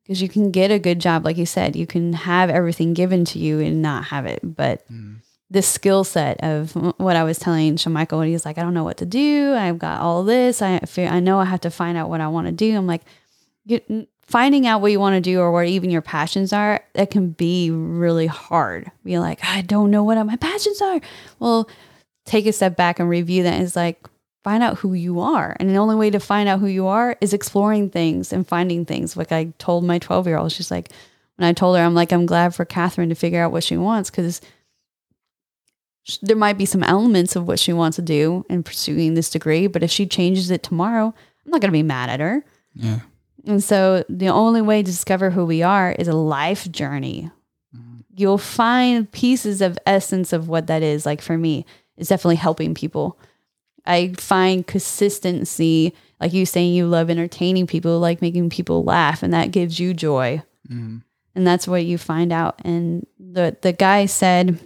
because you can get a good job like you said you can have everything given to you and not have it but this skill set of what I was telling Shawn Michael when he's like, I don't know what to do. I've got all this. I feel, I know I have to find out what I want to do. I'm like, finding out what you want to do or what even your passions are, that can be really hard. Be like, I don't know what my passions are. Well, take a step back and review that. It's like, find out who you are. And the only way to find out who you are is exploring things and finding things. Like I told my 12 year old, she's like, when I told her, I'm like, I'm glad for Catherine to figure out what she wants because there might be some elements of what she wants to do in pursuing this degree, but if she changes it tomorrow, I'm not going to be mad at her. Yeah. And so the only way to discover who we are is a life journey. You'll find pieces of essence of what that is. Like for me, it's definitely helping people. I find consistency, like you saying you love entertaining people, like making people laugh, and that gives you joy. Mhm. And that's what you find out. And the the guy said,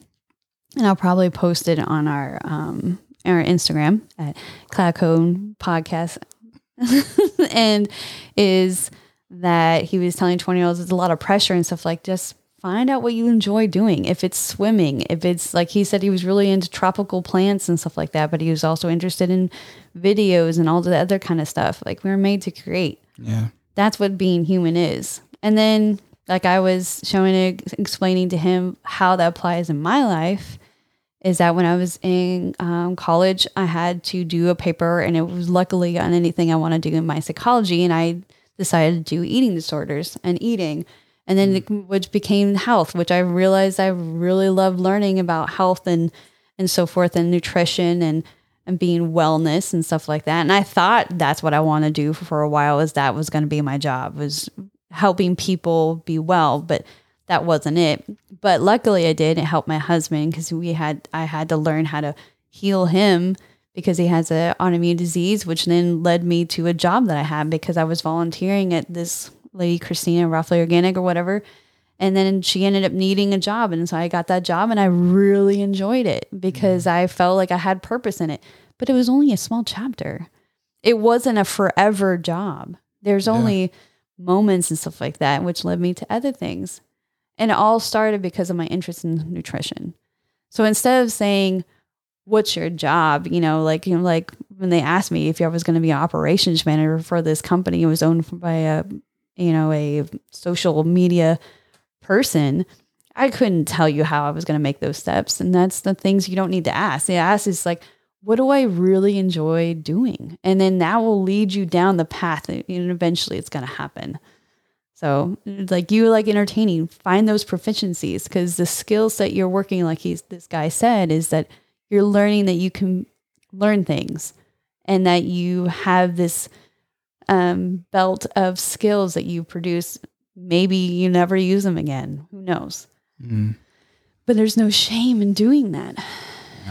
and I'll probably post it on our um our Instagram at Cloud Cone Podcast. and is that he was telling 20 year olds there's a lot of pressure and stuff like just find out what you enjoy doing. If it's swimming, if it's like he said he was really into tropical plants and stuff like that, but he was also interested in videos and all the other kind of stuff. Like we were made to create Yeah. that's what being human is. And then, like I was showing, it, explaining to him how that applies in my life, is that when I was in um, college, I had to do a paper, and it was luckily on anything I want to do in my psychology, and I decided to do eating disorders and eating. And then, it, which became health, which I realized I really loved learning about health and and so forth, and nutrition and and being wellness and stuff like that. And I thought that's what I want to do for a while is that was going to be my job was helping people be well, but that wasn't it. But luckily I did. It helped my husband because we had I had to learn how to heal him because he has a autoimmune disease, which then led me to a job that I had because I was volunteering at this lady Christina Roughly Organic or whatever. And then she ended up needing a job. And so I got that job and I really enjoyed it because mm. I felt like I had purpose in it. But it was only a small chapter. It wasn't a forever job. There's Yeah. only moments and stuff like that, which led me to other things. And it all started because of my interest in nutrition. So instead of saying, What's your job? You know, like you know, like when they asked me if I was going to be an operations manager for this company, it was owned by a you know, a social media person, I couldn't tell you how I was going to make those steps. And that's the things you don't need to ask. The ask is like, what do I really enjoy doing? And then that will lead you down the path and eventually it's going to happen. So, like you like entertaining, find those proficiencies because the skills that you're working, like he's this guy said, is that you're learning that you can learn things and that you have this um, belt of skills that you produce. Maybe you never use them again. Who knows? Mhm. But there's no shame in doing that.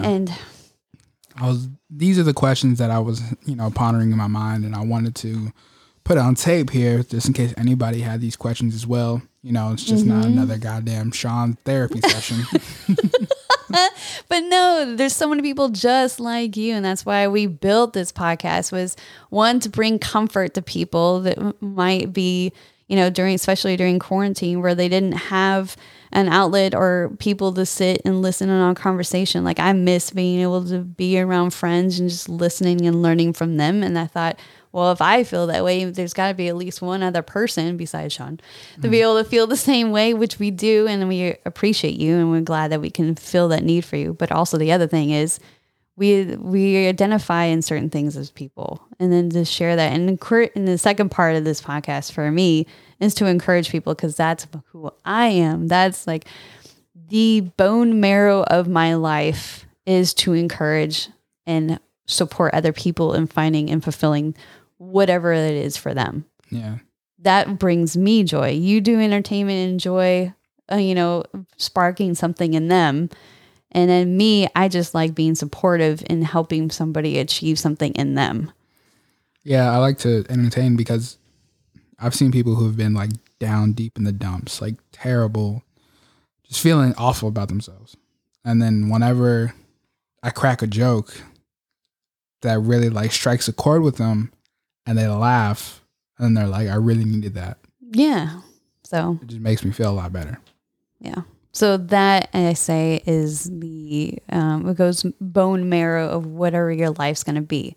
And I was these are the questions that I was, you know, pondering in my mind and I wanted to put on tape here just in case anybody had these questions as well. You know, it's just not mm-hmm. another goddamn Sean therapy session. but no, there's so many people just like you, and that's why we built this podcast. Was one to bring comfort to people that might be, you know, during especially during quarantine where they didn't have an outlet or people to sit and listen in on conversation. Like I miss being able to be around friends and just listening and learning from them. And I thought, well, if I feel that way, there's got to be at least one other person besides Sean to be mm. able to feel the same way, which we do. And we appreciate you and we're glad that we can fill that need for you. But also, the other thing is, we we identify in certain things as people and then to share that and and the second part of this podcast for me is to encourage people because that's who i am that's like the bone marrow of my life is to encourage and support other people in finding and fulfilling whatever it is for them yeah. that brings me joy. You do entertainment and joy, uh, you know, sparking something in them. And then me, I just like being supportive and helping somebody achieve something in them. Yeah, I like to entertain because I've seen people who have been like down deep in the dumps, like terrible, just feeling awful about themselves. And then whenever I crack a joke that really like strikes a chord with them and they laugh and they're like, I really needed that. Yeah. So, It just makes me feel a lot better. yeah. So that I say is the um, it goes bone marrow of whatever your life's gonna be.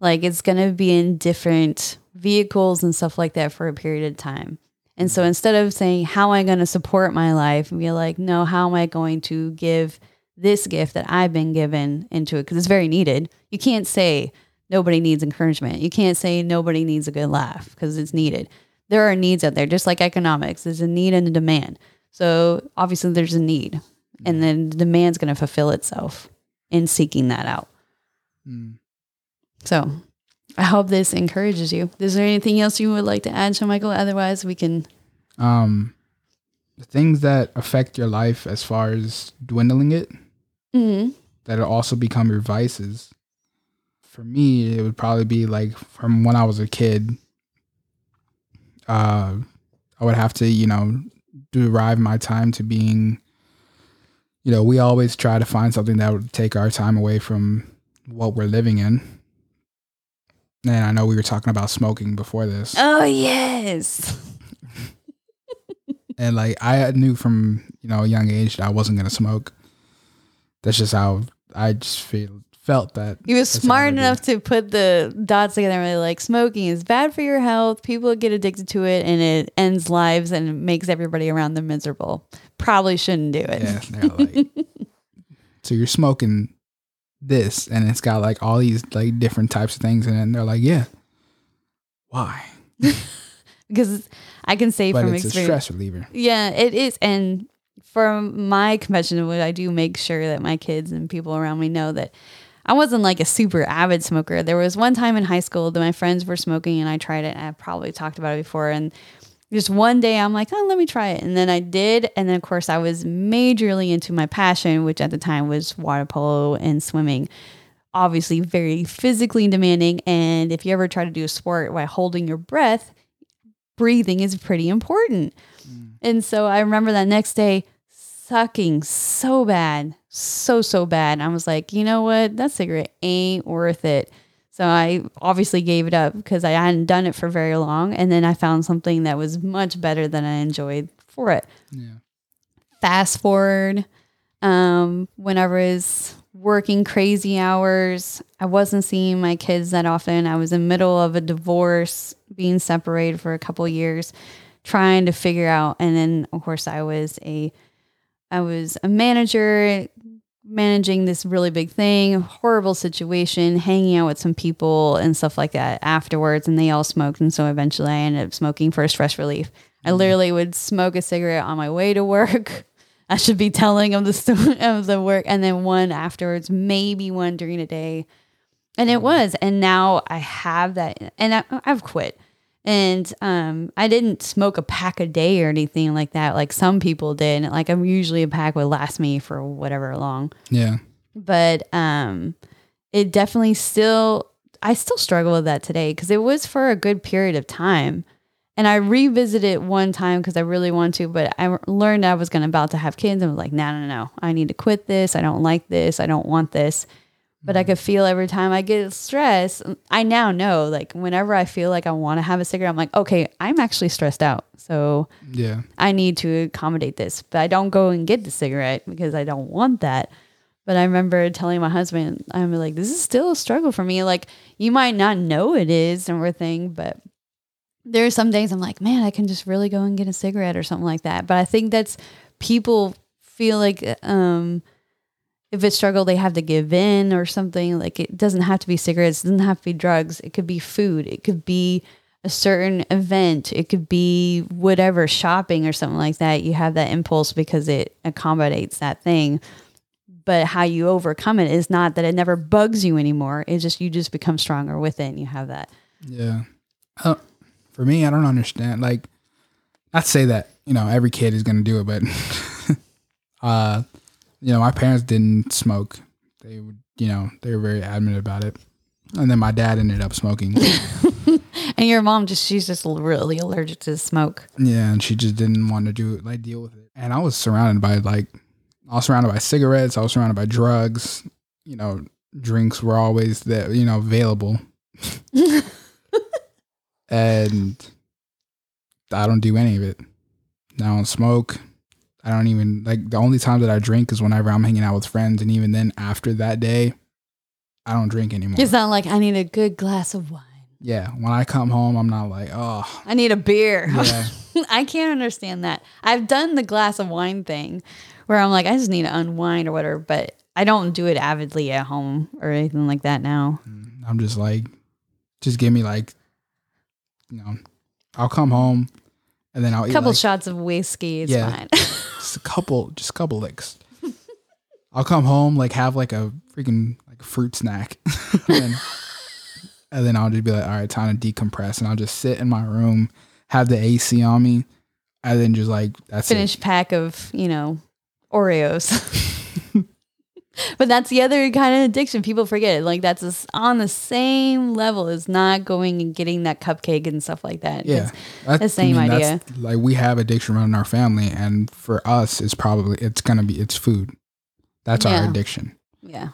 Like it's gonna be in different vehicles and stuff like that for a period of time. And so instead of saying how am I going to support my life, And be like, no, how am I going to give this gift that I've been given into it because it's very needed. You can't say nobody needs encouragement. You can't say nobody needs a good laugh because it's needed. There are needs out there, just like economics. There's a need and a demand. So obviously there's a need. and then the demand's going to fulfill itself in seeking that out. Mm. So I hope this encourages you. Is there anything else you would like to add, Sean Michael? Otherwise, we can. Um, the things that affect your life as far as dwindling it, Mm-hmm. that'll also become your vices. For me, it would probably be like from when I was a kid. Uh, I would have to, you know, derive my time to being. You know, we always try to find something that would take our time away from what we're living in. And I know we were talking about smoking before this. Oh, yes. and like I knew from you know a young age that I wasn't gonna smoke. That's just how I just feel felt that He was smart enough to put the dots together and really like smoking is bad for your health. People get addicted to it and it ends lives and makes everybody around them miserable. Probably shouldn't do it. yeah. Like, so you're smoking this, and it's got like all these like different types of things, and they're like, yeah, why? Because I can say But from it's a stress reliever. Yeah, it is. And from my confession, what I do make sure that my kids and people around me know that I wasn't like a super avid smoker. There was one time in high school that my friends were smoking and I tried it. And I probably talked about it before. And just one day I'm like, oh, let me try it. And then I did. And then, of course, I was majorly into my passion, which at the time was water polo and swimming. Obviously, very physically demanding. And if you ever try to do a sport while holding your breath, breathing is pretty important. Mm. And so I remember that next day sucking so bad, so, so bad. And I was like, you know what? That cigarette ain't worth it. So I obviously gave it up because I hadn't done it for very long. And then I found something that was much better than I enjoyed for it. Yeah. Fast forward, um, whenever I was working crazy hours, I wasn't seeing my kids that often. I was in the middle of a divorce, being separated for a couple years, trying to figure out. And then, of course, I was a, I was a manager managing this really big thing, horrible situation, hanging out with some people and stuff like that afterwards. And they all smoked. And so eventually I ended up smoking for stress relief. I mm-hmm. literally would smoke a cigarette on my way to work. I should be telling of the story of the work and then one afterwards, maybe one during the day. And it mm-hmm. was. And now I have that and I, I've quit. And um, I didn't smoke a pack a day or anything like that, like some people did. And, Like I'm usually a pack would last me for whatever long. Yeah. but um it definitely still i still struggle with that today because it was for a good period of time. And i revisited it one time because i really want to but i learned i was gonna about to have kids and was like no no no. I need to quit this. I don't like this. I don't want this but i could feel every time i get stressed i now know like whenever i feel like i want to have a cigarette i'm like okay i'm actually stressed out so Yeah. I need to accommodate this, but I don't go and get the cigarette because I don't want that. But I remember telling my husband, I'm like, this is still a struggle for me. Like, you might not know it is and everything, but there are some days I'm like, man, I can just really go and get a cigarette or something like that. But I think that's people feel like um, if it's struggle, they have to give in or something. Like, it doesn't have to be cigarettes, it doesn't have to be drugs. It could be food, it could be a certain event. It could be whatever shopping or something like that. You have that impulse because it accommodates that thing. But how you overcome it is not that it never bugs you anymore. It's just you just become stronger with it and you have that. Yeah. Uh, for me, I don't understand. Like, i'd say that you know every kid is gonna do it, but uh, you know, my parents didn't smoke. They would, you know, they were very adamant about it. And then my dad ended up smoking. And your mom just she's just really allergic to smoke. yeah, and she just didn't want to do like deal with it. And I was surrounded by like, I was surrounded by cigarettes. I was surrounded by drugs. You know, drinks were always there, you know, available. and I don't do any of it. I don't smoke. I don't even like the only time that I drink is whenever I'm hanging out with friends, and even then, after that day, I don't drink anymore. It's not like I need a good glass of wine. yeah, when I come home, I'm not like, oh, I need a beer. yeah, I can't understand that. I've done the glass of wine thing where I'm like, I just need to unwind or whatever, but I don't do it avidly at home or anything like that now. Mm, I'm just like, just give me like, you know, I'll come home, and then I'll eat A couple like, shots of whiskey is Yeah. fine. just a couple, just a couple licks, I'll come home like have like a freaking like fruit snack, and, then, and then I'll just be like, all right, time to decompress, and I'll just sit in my room, have the AC on me, and then just like that's Finish it. pack of you know Oreos. but that's the other kind of addiction people forget. it. Like that's on the same level as not going and getting that cupcake and stuff like that. Yeah, that's the same idea. like we have addiction around our family, and for us, it's probably it's gonna be it's food. That's our addiction. yeah.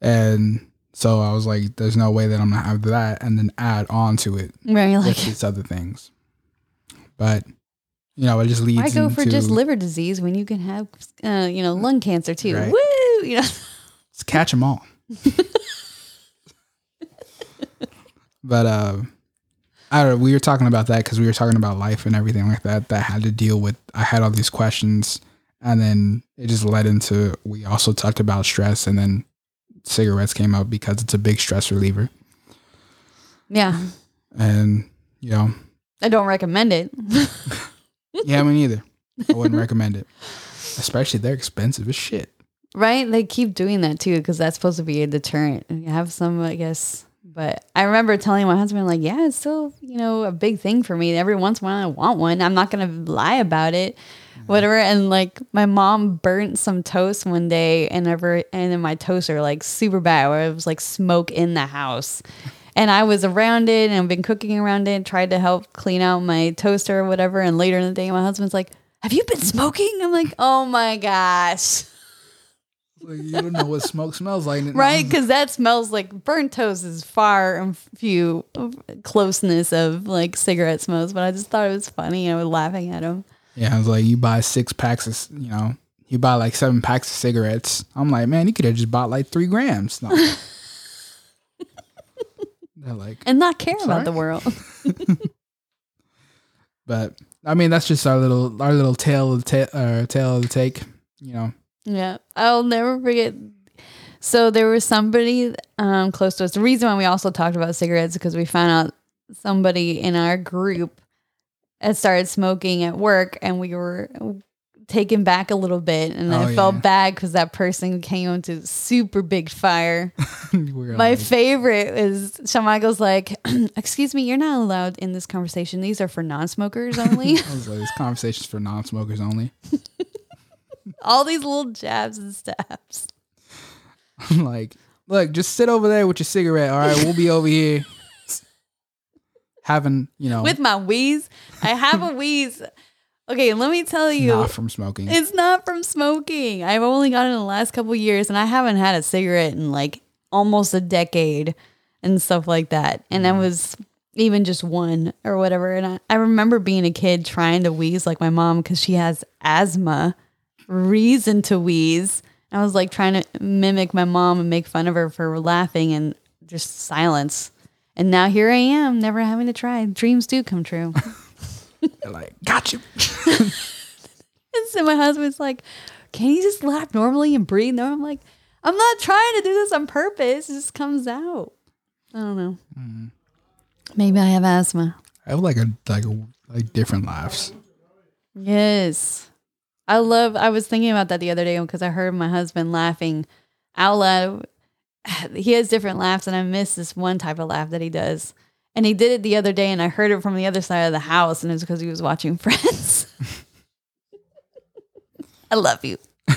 And so I was like, there's no way that I'm gonna have that and then add on to it you're like, these other things. But you know, it just leads why go for just liver disease when you can have, uh, you know, lung cancer too? Right. Woo! You know, let's catch them all. but uh I don't know, we were talking about that because we were talking about life and everything like that that had to deal with I had all these questions and then it just led into we also talked about stress and then cigarettes came up because it's a big stress reliever. yeah. And you know, I don't recommend it. yeah, me neither. I wouldn't recommend it. Especially they're expensive as shit. Right? They keep doing that too because that's supposed to be a deterrent. And you have some, I guess. But I remember telling my husband, like, yeah, it's still, you know, a big thing for me. Every once in a while, I want one. I'm not going to lie about it, mm-hmm. whatever. And like, my mom burnt some toast one day, and ever, and then my toaster, like, super bad, where it was like smoke in the house. And I was around it and I've been cooking around it, and tried to help clean out my toaster or whatever. And later in the day, my husband's like, Have you been smoking? I'm like, Oh my gosh. Like, you don't know what smoke smells like. right? Because that smells like burnt toast is far and few closeness of like cigarette smokes. But I just thought it was funny. I was laughing at him. Yeah, I was like, you buy six packs of, you know, you buy like seven packs of cigarettes. I'm like, man, you could have just bought like three grams. No. They're like, and not care about the world. but I mean, that's just our little, our little tale of the ta- uh, tale of the take. You know, yeah, I'll never forget. So there was somebody um, close to us. The reason why we also talked about cigarettes because we found out somebody in our group had started smoking at work, and we were taken back a little bit, and Oh, I felt yeah. bad because that person came into super big fire. My like, favorite is Shawn Michaels like, excuse me, you're not allowed in this conversation. These are for non-smokers only. I was like, this conversation's for non-smokers only. All these little jabs and stabs. I'm like, look, just sit over there with your cigarette. All right, we'll be over here having, you know, With my wheeze. I have a wheeze. Okay, let me tell you. not from smoking. It's not from smoking. I've only got it in the last couple years and I haven't had a cigarette in like almost a decade and stuff like that. And Mm-hmm. I was even just one or whatever. And I, I remember being a kid trying to wheeze like my mom because she has asthma, reason to wheeze. I was like trying to mimic my mom and make fun of her for laughing and just silence. And now here I am, never having to try. Dreams do come true. Like, got you. And so my husband's like, Can you just laugh normally and breathe? No, I'm like, I'm not trying to do this on purpose. It just comes out. I don't know. Mm-hmm. Maybe I have asthma. I have like a like a, like different laughs. Yes. I love, I was thinking about that the other day because I heard my husband laughing out loud. He has different laughs, and I miss this one type of laugh that he does. And he did it the other day, and I heard it from the other side of the house, and it's because he was watching Friends. I love you.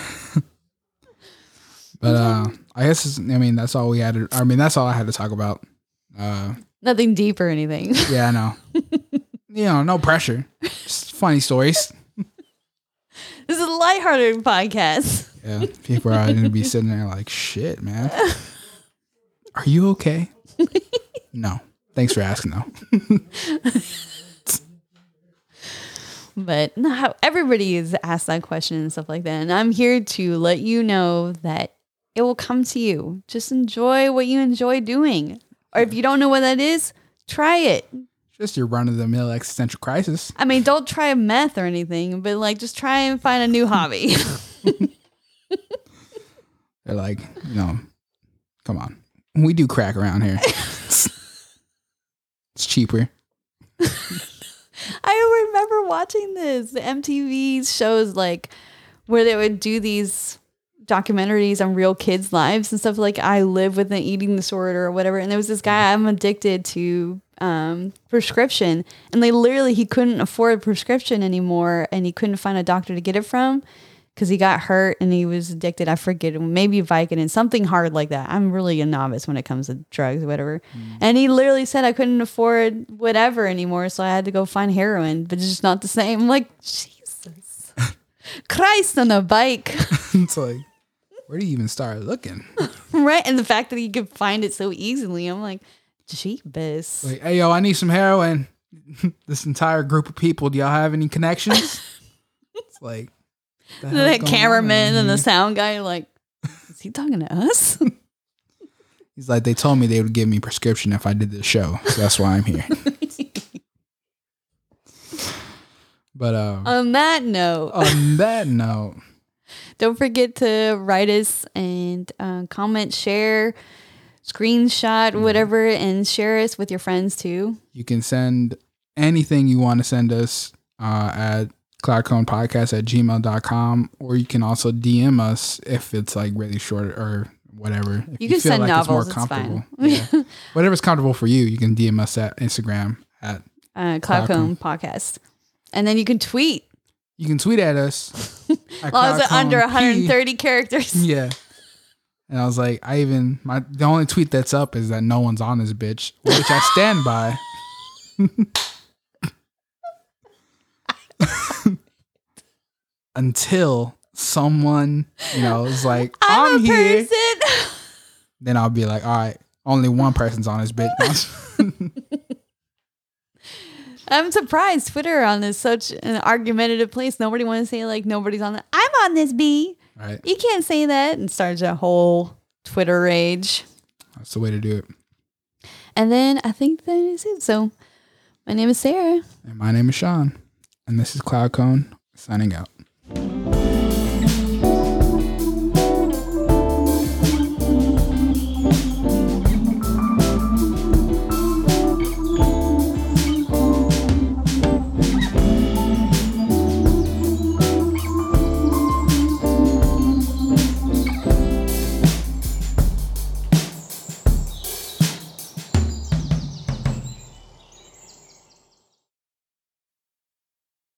But uh I guess it's, I mean that's all we had. To, I mean that's all I had to talk about. Uh Nothing deep or anything. yeah, I know. you know, no pressure. Just funny stories. This is a lighthearted podcast. Yeah, people are gonna be sitting there like, shit, man. Are you okay? no. Thanks for asking though. But no, everybody is asked that question and stuff like that. And I'm here to let you know that it will come to you. Just enjoy what you enjoy doing. Or if you don't know what that is, try it. Just your run of the mill existential crisis. I mean, don't try meth or anything, but like just try and find a new hobby. They're like, you know, come on. We do crack around here. it's cheaper. I remember watching this, the MTV shows like where they would do these documentaries on real kids' lives and stuff like I live with an eating disorder or whatever. And there was this guy I'm addicted to um, prescription, and they literally he couldn't afford a prescription anymore, and he couldn't find a doctor to get it from because he got hurt and he was addicted. I forget maybe Vicodin, something hard like that. I'm really a novice when it comes to drugs, or whatever. Mm. And he literally said I couldn't afford whatever anymore, so I had to go find heroin, but it's just not the same. I'm like Jesus Christ on a bike. it's like where do you even start looking? right. And the fact that you could find it so easily, I'm like, jeebus. Like, hey, yo, I need some heroin. this entire group of people, do y'all have any connections? it's like, the, the cameraman and the sound guy, like, is he talking to us? He's like, they told me they would give me prescription if I did this show. So that's why I'm here. but um, on that note, on that note, don't forget to write us and uh, comment, share, screenshot, mm-hmm. whatever, and share us with your friends too. You can send anything you want to send us uh, at cloudconepodcast at gmail.com or you can also DM us if it's like really short or whatever. If you, you can send like novels, it's more comfortable. It's yeah. Whatever's comfortable for you, you can DM us at Instagram at uh, Cloudcone Podcast. And then you can tweet you can tweet at us. as long as under 130 P. characters. Yeah. And I was like, I even my the only tweet that's up is that no one's on this bitch, which I stand by. Until someone, you know, is like, I'm, I'm here. Person. Then I'll be like, all right, only one person's on this bitch. I'm surprised Twitter on this such an argumentative place. Nobody want to say like nobody's on that. I'm on this B. Right. You can't say that and starts a whole Twitter rage. That's the way to do it. And then I think that is it. So my name is Sarah. And my name is Sean. And this is Cloud Cone signing out.